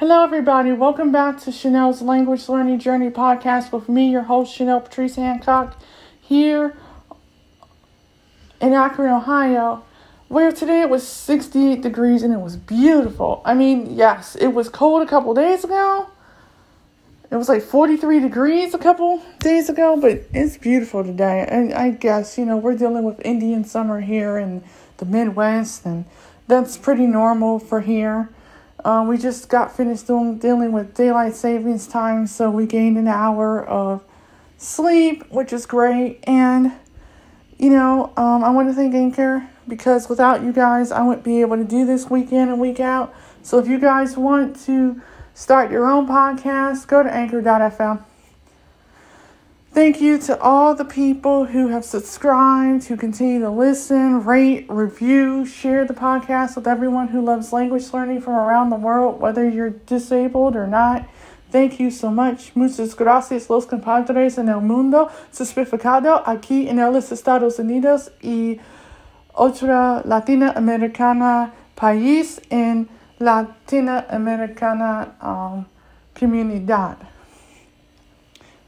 Hello, everybody. Welcome back to Chanel's Language Learning Journey podcast with me, your host, Chanel Patrice Hancock, here in Akron, Ohio, where today it was 68 degrees and it was beautiful. I mean, yes, it was cold a couple days ago. It was like 43 degrees a couple days ago, but it's beautiful today. And I guess, you know, we're dealing with Indian summer here in the Midwest, and that's pretty normal for here. Uh, we just got finished doing, dealing with daylight savings time, so we gained an hour of sleep, which is great. And, you know, um, I want to thank Anchor because without you guys, I wouldn't be able to do this week in and week out. So if you guys want to start your own podcast, go to anchor.fm. Thank you to all the people who have subscribed, who continue to listen, rate, review, share the podcast with everyone who loves language learning from around the world, whether you're disabled or not. Thank you so much. Muchas gracias, los compadres en el mundo certificado aquí en los Estados Unidos y otra latinoamericana país en latinoamericana um, comunidad.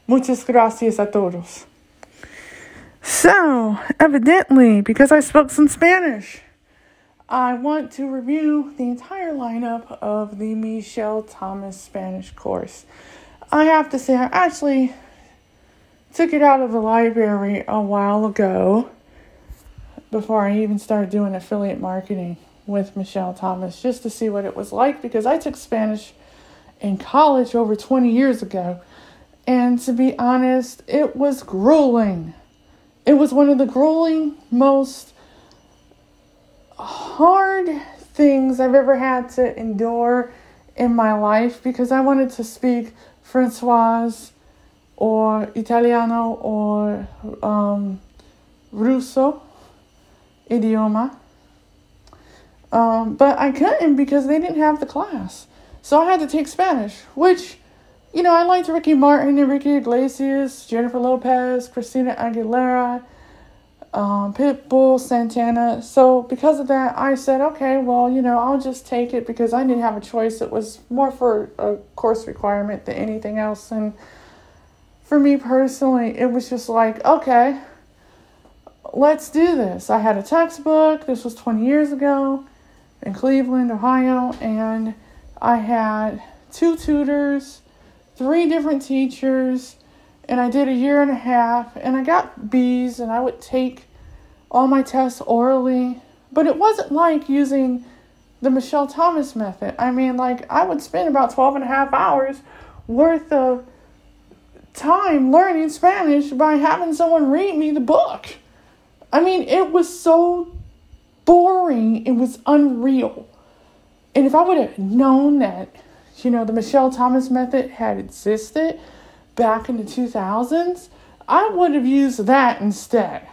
Muchas gracias a todos. So, evidently, because I spoke some Spanish, I want to review the entire lineup of the Michel Thomas Spanish course. I have to say, I actually took it out of the library a while ago before I even started doing affiliate marketing with Michel Thomas just to see what it was like because I took Spanish in college over 20 years ago and to be honest, it was grueling. It was one of the grueling, most hard things I've ever had to endure in my life because I wanted to speak Francois or Italiano or um, Russo idioma. Um, but I couldn't because they didn't have the class. So I had to take Spanish, which you know, I liked Ricky Martin, and Ricky Iglesias, Jennifer Lopez, Christina Aguilera, um, Pitbull, Santana. So because of that, I said, okay, well, you know, I'll just take it because I didn't have a choice. It was more for a course requirement than anything else. And for me personally, it was just like, okay, let's do this. I had a textbook. This was 20 years ago in Cleveland, Ohio, and I had two tutors three different teachers, and I did a year and a half, and I got B's, and I would take all my tests orally. But it wasn't like using the Michel Thomas method. I mean, like, I would spend about 12 and a half hours worth of time learning Spanish by having someone read me the book. I mean, it was so boring, it was unreal. And if I would have known that you know, the Michel Thomas method had existed back in the 2000s, I would have used that instead.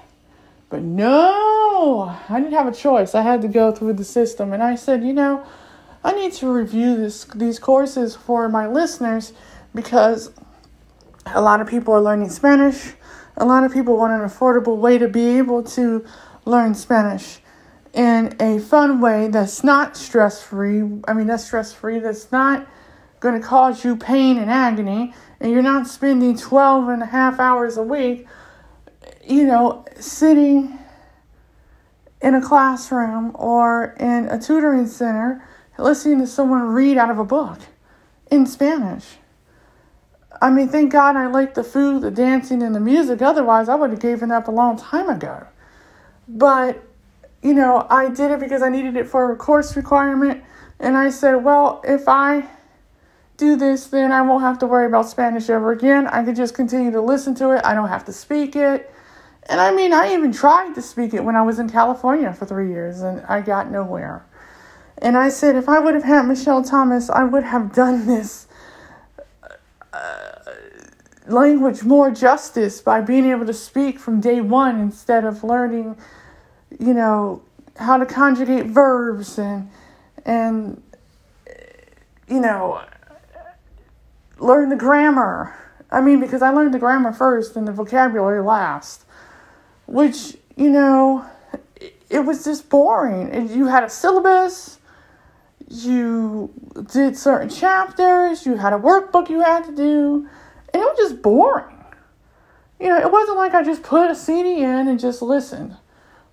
But no, I didn't have a choice. I had to go through the system. And I said, you know, I need to review this these courses for my listeners because a lot of people are learning Spanish. A lot of people want an affordable way to be able to learn Spanish in a fun way that's not stress free. I mean, that's stress free, that's not going to cause you pain and agony, and you're not spending 12 and a half hours a week, you know, sitting in a classroom or in a tutoring center listening to someone read out of a book in Spanish. I mean, thank God I like the food, the dancing, and the music. Otherwise, I would have given up a long time ago. But, you know, I did it because I needed it for a course requirement. And I said, well, if I do this, then I won't have to worry about Spanish ever again. I can just continue to listen to it. I don't have to speak it. And I mean, I even tried to speak it when I was in California for three years and I got nowhere. And I said, if I would have had Michel Thomas, I would have done this uh, language more justice by being able to speak from day one instead of learning, you know, how to conjugate verbs and, and, you know, learn the grammar. I mean, because I learned the grammar first and the vocabulary last, which, you know, it, was just boring. And you had a syllabus, you did certain chapters, you had a workbook you had to do, and it was just boring. You know, it wasn't like I just put a CD in and just listened,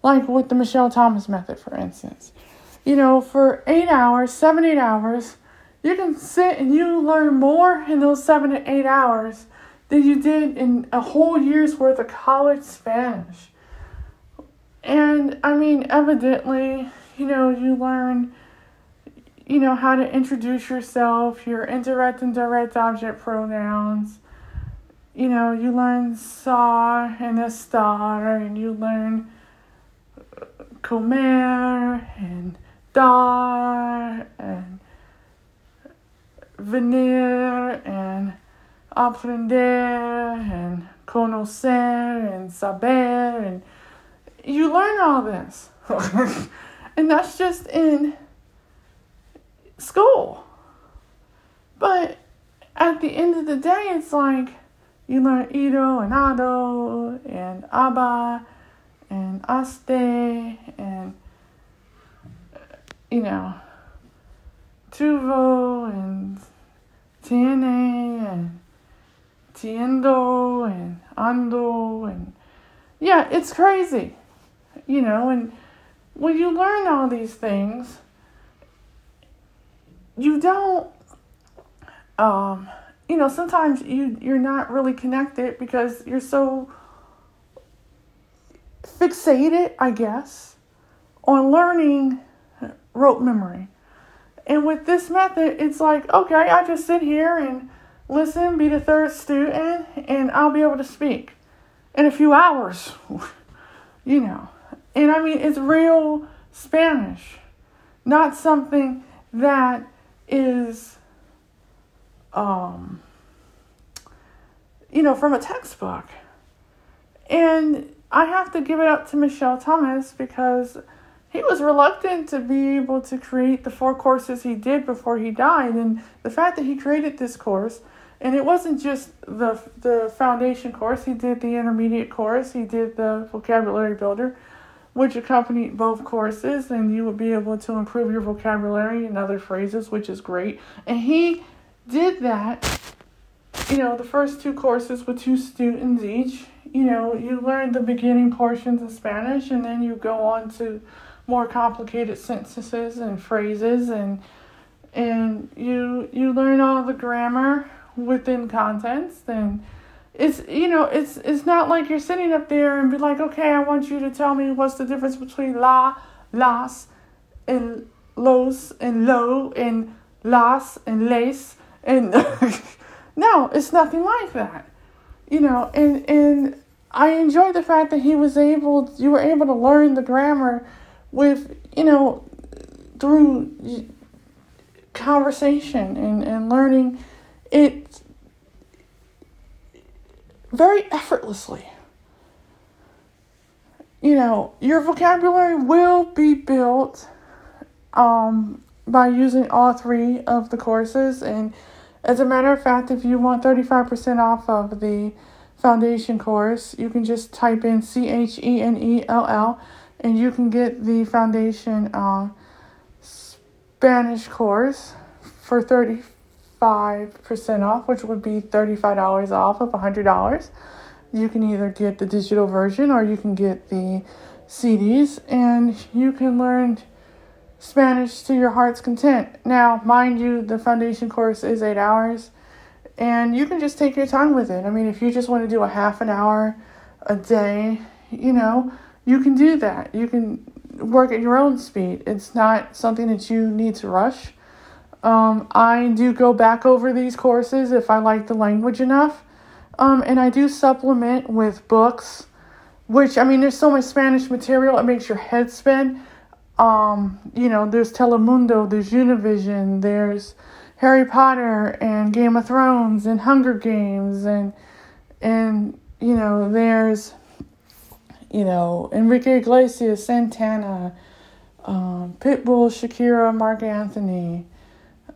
like with the Michel Thomas method, for instance. You know, for eight hours, seven, eight hours, you can sit and you learn more in those seven to eight hours than you did in a whole year's worth of college Spanish. And I mean, evidently, you know, you learn you know, how to introduce yourself, your indirect and direct object pronouns. You know, you learn ser and estar, and you learn comer and dar and venir and aprender and conocer and saber and you learn all this. and that's just in school. But at the end of the day, it's like you learn Ido and Ado and Abba and Aste and, you know, Tuvo and Tiene and Tiendo and Ando and yeah, it's crazy, you know, and when you learn all these things, you don't um you know sometimes you you're not really connected because you're so fixated i guess on learning rote memory. And with this method it's like okay i just sit here and listen be the third student and i'll be able to speak in a few hours you know. And i mean it's real spanish not something that is um you know from a textbook. And i have to give it up to michel thomas because he was reluctant to be able to create the four courses he did before he died and the fact that he created this course and it wasn't just the the foundation course he did the intermediate course he did the vocabulary builder which accompanied both courses, and you would be able to improve your vocabulary and other phrases, which is great. And he did that, you know, the first two courses with two students each. You know, you learn the beginning portions of Spanish, and then you go on to more complicated sentences and phrases, and and you you learn all the grammar within context and it's you know it's it's not like you're sitting up there and be like okay i want you to tell me what's the difference between la las and los and lo and las and lace and no it's nothing like that you know and and i enjoyed the fact that he was able you were able to learn the grammar with you know through conversation and and learning it very effortlessly. You know, your vocabulary will be built um, by using all three of the courses. And as a matter of fact, if you want 35% off of the foundation course, you can just type in C H E N E L L and you can get the foundation uh, Spanish course for 30 5% off, which would be $35 off of $100. You can either get the digital version or you can get the CDs and you can learn Spanish to your heart's content. Now, mind you, the foundation course is eight hours and you can just take your time with it. I mean, if you just want to do a half an hour a day, you know, you can do that. You can work at your own speed. It's not something that you need to rush. Um, I do go back over these courses if I like the language enough. Um, and I do supplement with books, which, I mean, there's so much Spanish material, it makes your head spin. Um, you know, there's Telemundo, there's Univision, there's Harry Potter and Game of Thrones and Hunger Games and, and, you know, there's, you know, Enrique Iglesias, Santana, um, Pitbull, Shakira, Marc Anthony,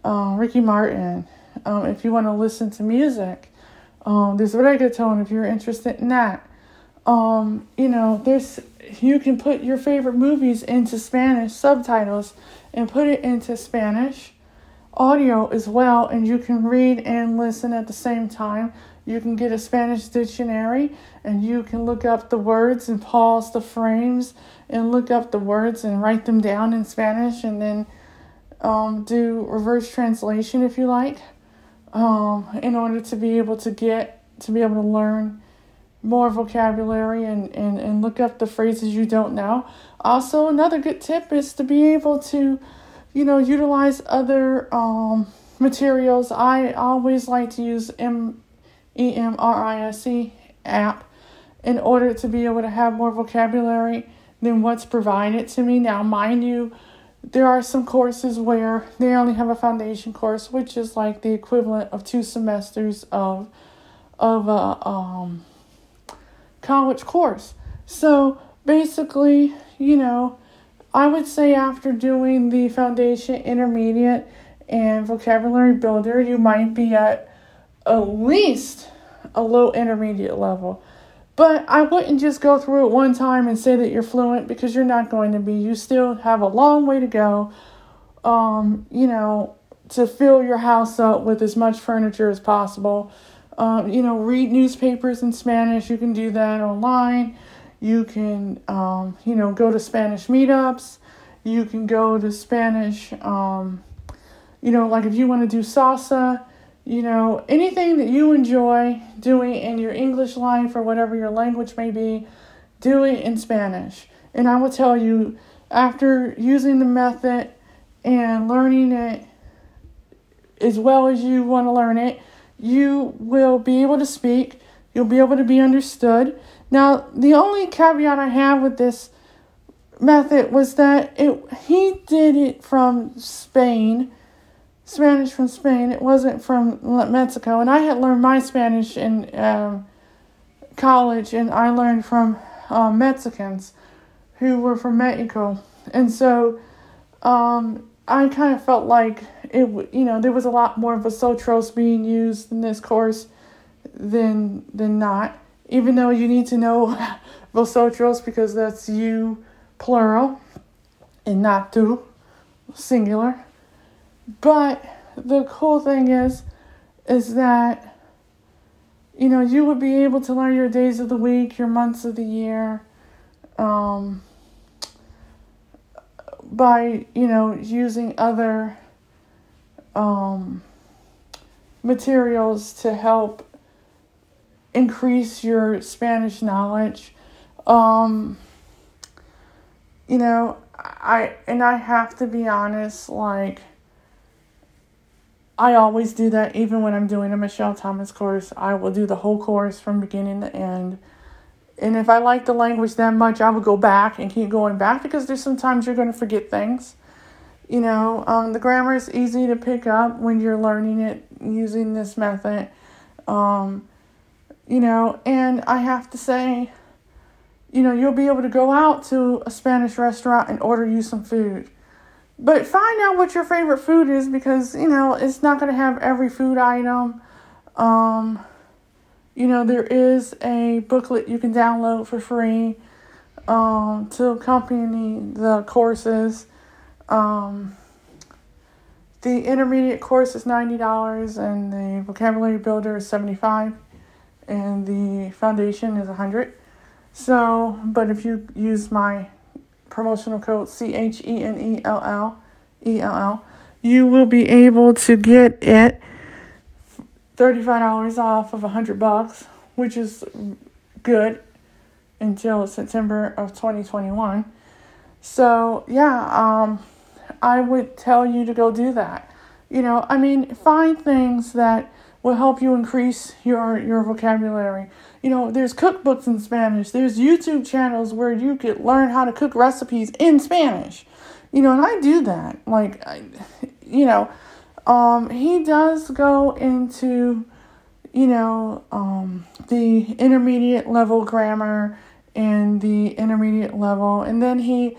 um, Ricky Martin. Um, if you want to listen to music, um, there's reggaeton if you're interested in that. Um, you know, there's you can put your favorite movies into Spanish subtitles and put it into Spanish audio as well, and you can read and listen at the same time. You can get a Spanish dictionary and you can look up the words and pause the frames and look up the words and write them down in Spanish and then um, do reverse translation if you like um, in order to be able to get to be able to learn more vocabulary and, and, and look up the phrases you don't know. Also, another good tip is to be able to, you know, utilize other um, materials. I always like to use M E M R I S E app in order to be able to have more vocabulary than what's provided to me. Now, mind you, there are some courses where they only have a foundation course, which is like the equivalent of two semesters of of a um, college course. So basically, you know, I would say after doing the foundation, intermediate, and vocabulary builder, you might be at at least a low intermediate level. But I wouldn't just go through it one time and say that you're fluent because you're not going to be. You still have a long way to go, um, you know, to fill your house up with as much furniture as possible. Um, you know, read newspapers in Spanish. You can do that online. You can, um, you know, go to Spanish meetups. You can go to Spanish, um, you know, like if you want to do salsa, you know, anything that you enjoy doing in your English life or whatever your language may be, do it in Spanish. And I will tell you, after using the method and learning it as well as you want to learn it, you will be able to speak, you'll be able to be understood. Now, the only caveat I have with this method was that it he did it from Spain Spanish from Spain. It wasn't from Mexico. And I had learned my Spanish in um, college, and I learned from uh, Mexicans who were from Mexico. And so um, I kind of felt like it, you know, there was a lot more of vosotros being used in this course than than not. Even though you need to know vosotros because that's you plural and not tu singular. But the cool thing is, is that, you know, you would be able to learn your days of the week, your months of the year, um, by, you know, using other um, materials to help increase your Spanish knowledge. Um, you know, I and I have to be honest, like I always do that even when I'm doing a Michel Thomas course. I will do the whole course from beginning to end. And if I like the language that much, I would go back and keep going back because there's sometimes you're going to forget things. You know, um, the grammar is easy to pick up when you're learning it using this method. Um, you know, and I have to say, you know, you'll be able to go out to a Spanish restaurant and order you some food but find out what your favorite food is because, you know, it's not going to have every food item. Um, you know, there is a booklet you can download for free um, to accompany the courses. Um, the intermediate course is $90 and the vocabulary builder is 75 and the foundation is 100 so but if you use my promotional code C H E N E L L E L L, you will be able to get it $35 off of 100 bucks, which is good until September of 2021. So, yeah, um I would tell you to go do that. You know, I mean, find things that will help you increase your your vocabulary. You know, there's cookbooks in Spanish. There's YouTube channels where you could learn how to cook recipes in Spanish. You know, and I do that. Like, I, you know, um, he does go into, you know, um, the intermediate level grammar and the intermediate level, and then he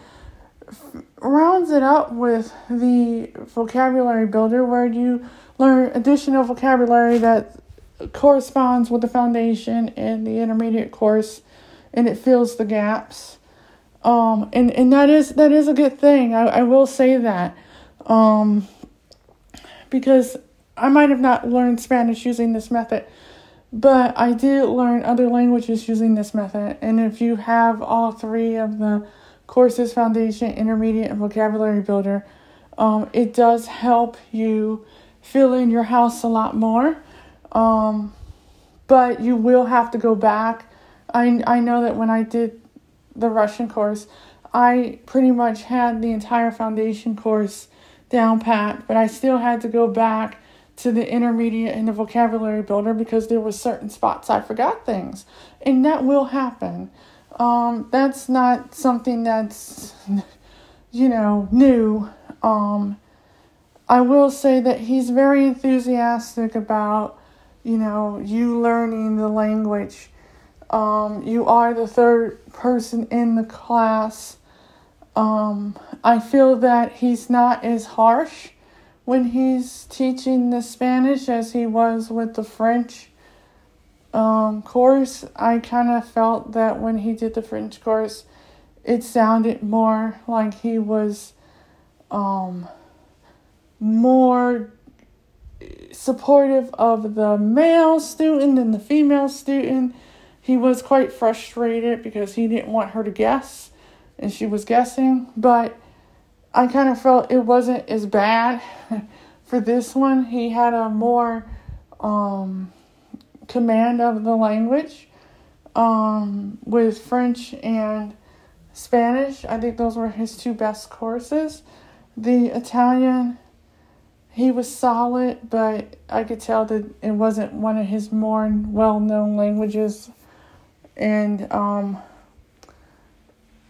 f- rounds it up with the vocabulary builder where you learn additional vocabulary that corresponds with the foundation and the intermediate course and it fills the gaps. Um, and, and that is that is a good thing. I, I will say that. Um, because I might have not learned Spanish using this method, but I did learn other languages using this method. And if you have all three of the courses, foundation, intermediate, and vocabulary builder, um, it does help you fill in your house a lot more. Um, but you will have to go back. I, I know that when I did the Russian course, I pretty much had the entire foundation course down pat, but I still had to go back to the intermediate and the vocabulary builder because there were certain spots I forgot things. And that will happen. Um, that's not something that's, you know, new. Um, I will say that he's very enthusiastic about, you know, you learning the language. Um, you are the third person in the class. Um, I feel that he's not as harsh when he's teaching the Spanish as he was with the French um, course. I kind of felt that when he did the French course, it sounded more like he was um, more supportive of the male student than the female student. He was quite frustrated because he didn't want her to guess and she was guessing, but I kind of felt it wasn't as bad for this one. He had a more um, command of the language um, with French and Spanish. I think those were his two best courses. The Italian, he was solid, but I could tell that it wasn't one of his more well known languages. And um,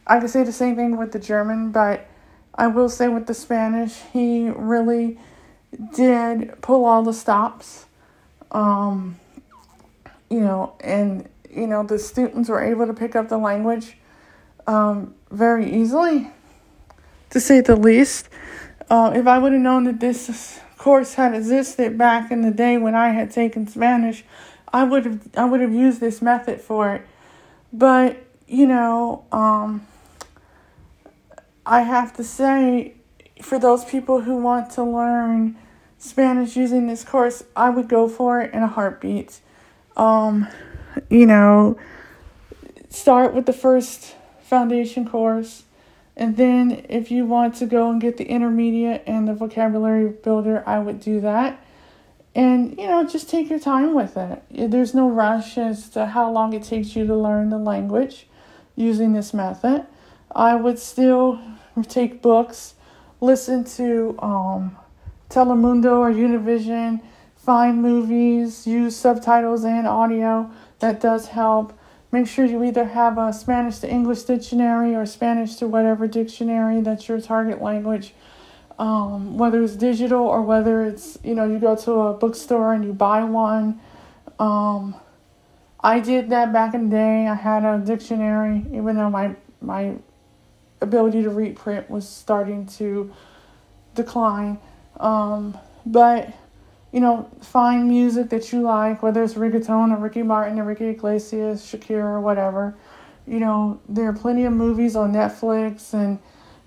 I could say the same thing with the German, but I will say with the Spanish, he really did pull all the stops. Um, you know, and you know the students were able to pick up the language um, very easily, to say the least. Uh, if I would have known that this course had existed back in the day when I had taken Spanish, I would have I would have used this method for it. But you know, um, I have to say, for those people who want to learn Spanish using this course, I would go for it in a heartbeat. Um, you know, start with the first foundation course, and then if you want to go and get the intermediate and the vocabulary builder, I would do that. And you know, just take your time with it. There's no rush as to how long it takes you to learn the language using this method. I would still take books, listen to um, Telemundo or Univision, find movies, use subtitles and audio. That does help. Make sure you either have a Spanish to English dictionary or Spanish to whatever dictionary that's your target language. Um, whether it's digital or whether it's, you know, you go to a bookstore and you buy one. Um, I did that back in the day. I had a dictionary, even though my my ability to read print was starting to decline. Um, but you know, find music that you like, whether it's reggaeton or Ricky Martin or Ricky Iglesias, Shakira, or whatever. You know, there are plenty of movies on Netflix, and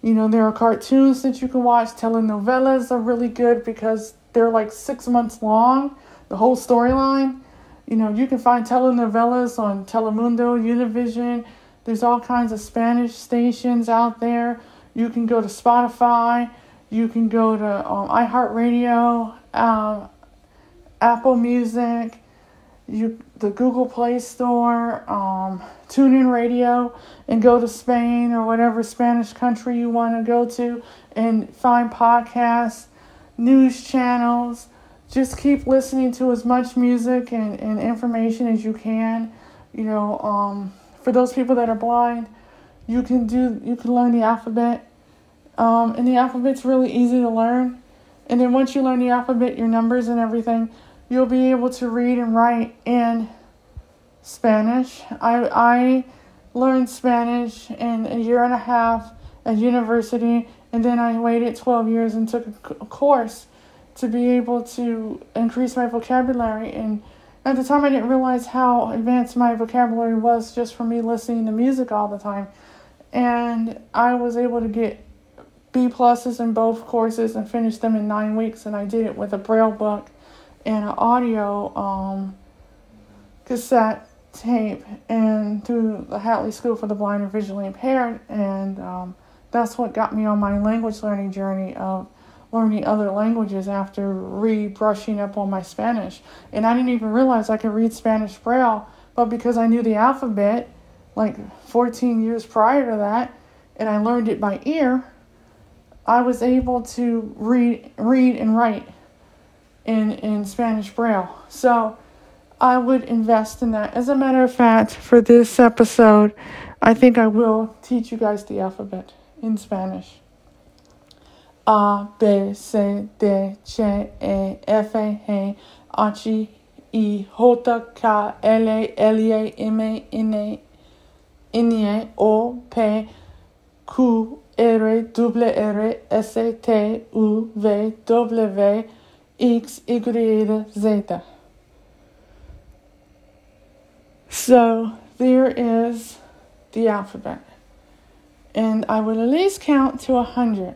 you know, there are cartoons that you can watch. Telenovelas are really good because they're like six months long, the whole storyline. You know, you can find telenovelas on Telemundo, Univision. There's all kinds of Spanish stations out there. You can go to Spotify. You can go to um, iHeartRadio, um, Apple Music, you the Google Play Store, um, TuneIn Radio, and go to Spain or whatever Spanish country you want to go to and find podcasts, news channels. Just keep listening to as much music and, and information as you can. You know, um, for those people that are blind, you can do you can learn the alphabet. Um, and the alphabet's really easy to learn. And then once you learn the alphabet, your numbers and everything, you'll be able to read and write in Spanish. I I learned Spanish in a year and a half at university, and then I waited 12 years and took a course to be able to increase my vocabulary and At the time, I didn't realize how advanced my vocabulary was just from me listening to music all the time. And I was able to get B pluses in both courses and finish them in nine weeks. And I did it with a braille book and an audio um, cassette tape and through the Hadley School for the Blind and Visually Impaired. And um, that's what got me on my language learning journey of learning other languages after re-brushing up on my Spanish. And I didn't even realize I could read Spanish Braille, but because I knew the alphabet like 14 years prior to that, and I learned it by ear, I was able to read read and write in in Spanish Braille. So I would invest in that. As a matter of fact, for this episode, I think I will teach you guys the alphabet in Spanish. A, B, C, D, E, F, G, H, I, J, K, L, M, N, O, P, Q, R, S, T, U, V, W, X, Y, Z. So there is the alphabet. And I will at least count to a hundred.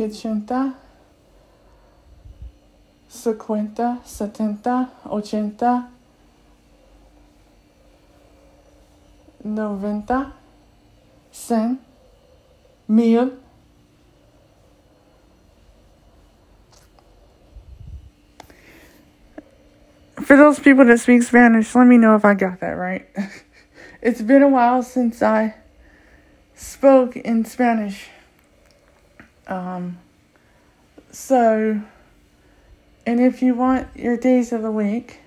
ochenta, cincuenta, setenta, ochenta, noventa, cien, mil, for those people that speak Spanish, let me know if I got that right. it's been a while since I spoke in Spanish. Um, so, and if you want your days of the week,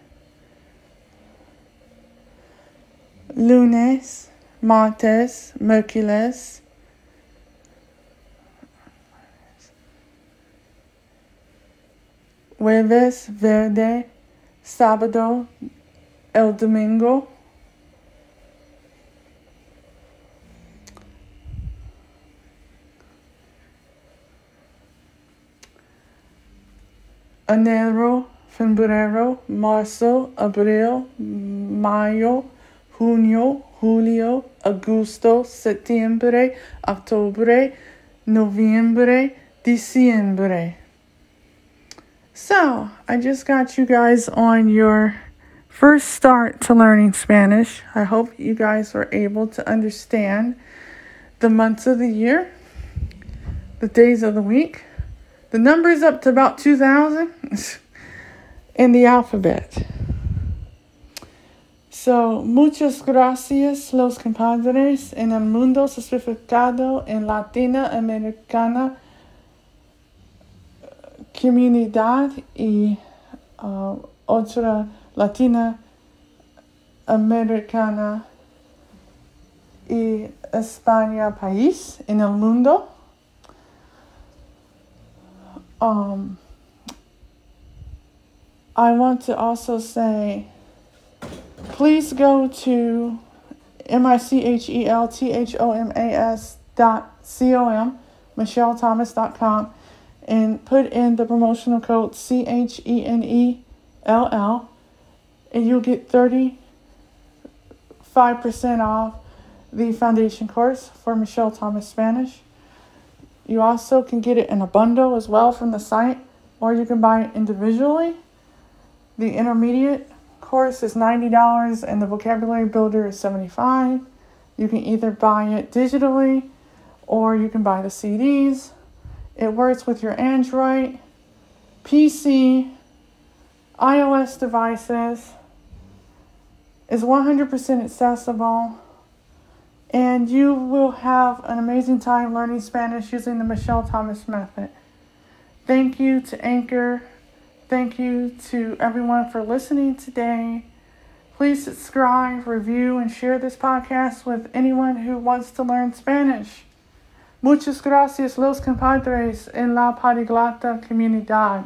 lunes, martes, miércoles, jueves, verde, sábado, el domingo. Enero, febrero, marzo, abril, mayo, junio, julio, agosto, septiembre, octubre, noviembre, diciembre. So, I just got you guys on your first start to learning Spanish. I hope you guys were able to understand the months of the year, the days of the week, the numbers up to about 2,000, in the alphabet. So, muchas gracias, los compadres, en el mundo certificado en Latina Americana comunidad y uh, otra latina americana y España país en el mundo. Um, I want to also say, please go to M I C H E L T H O M A S dot C O M, MichelThomas.com and put in the promotional code C H E N E L L, and you'll get 35% off the foundation course for Michel Thomas Spanish. You also can get it in a bundle as well from the site, or you can buy it individually. The intermediate course is $90 and the vocabulary builder is 75 You can either buy it digitally or you can buy the CDs. It works with your Android, PC, iOS devices, is 100% accessible, and you will have an amazing time learning Spanish using the Michel Thomas method. Thank you to Anchor. Thank you to everyone for listening today. Please subscribe, review, and share this podcast with anyone who wants to learn Spanish. Muchas gracias, los compadres en la Pariglata comunidad.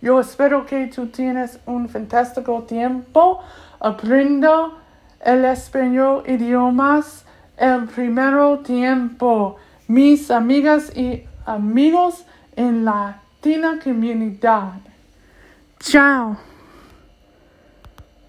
Yo espero que tú tienes un fantástico tiempo. Aprendo el español idiomas el primero tiempo. Mis amigas y amigos en la Latina comunidad. Chao.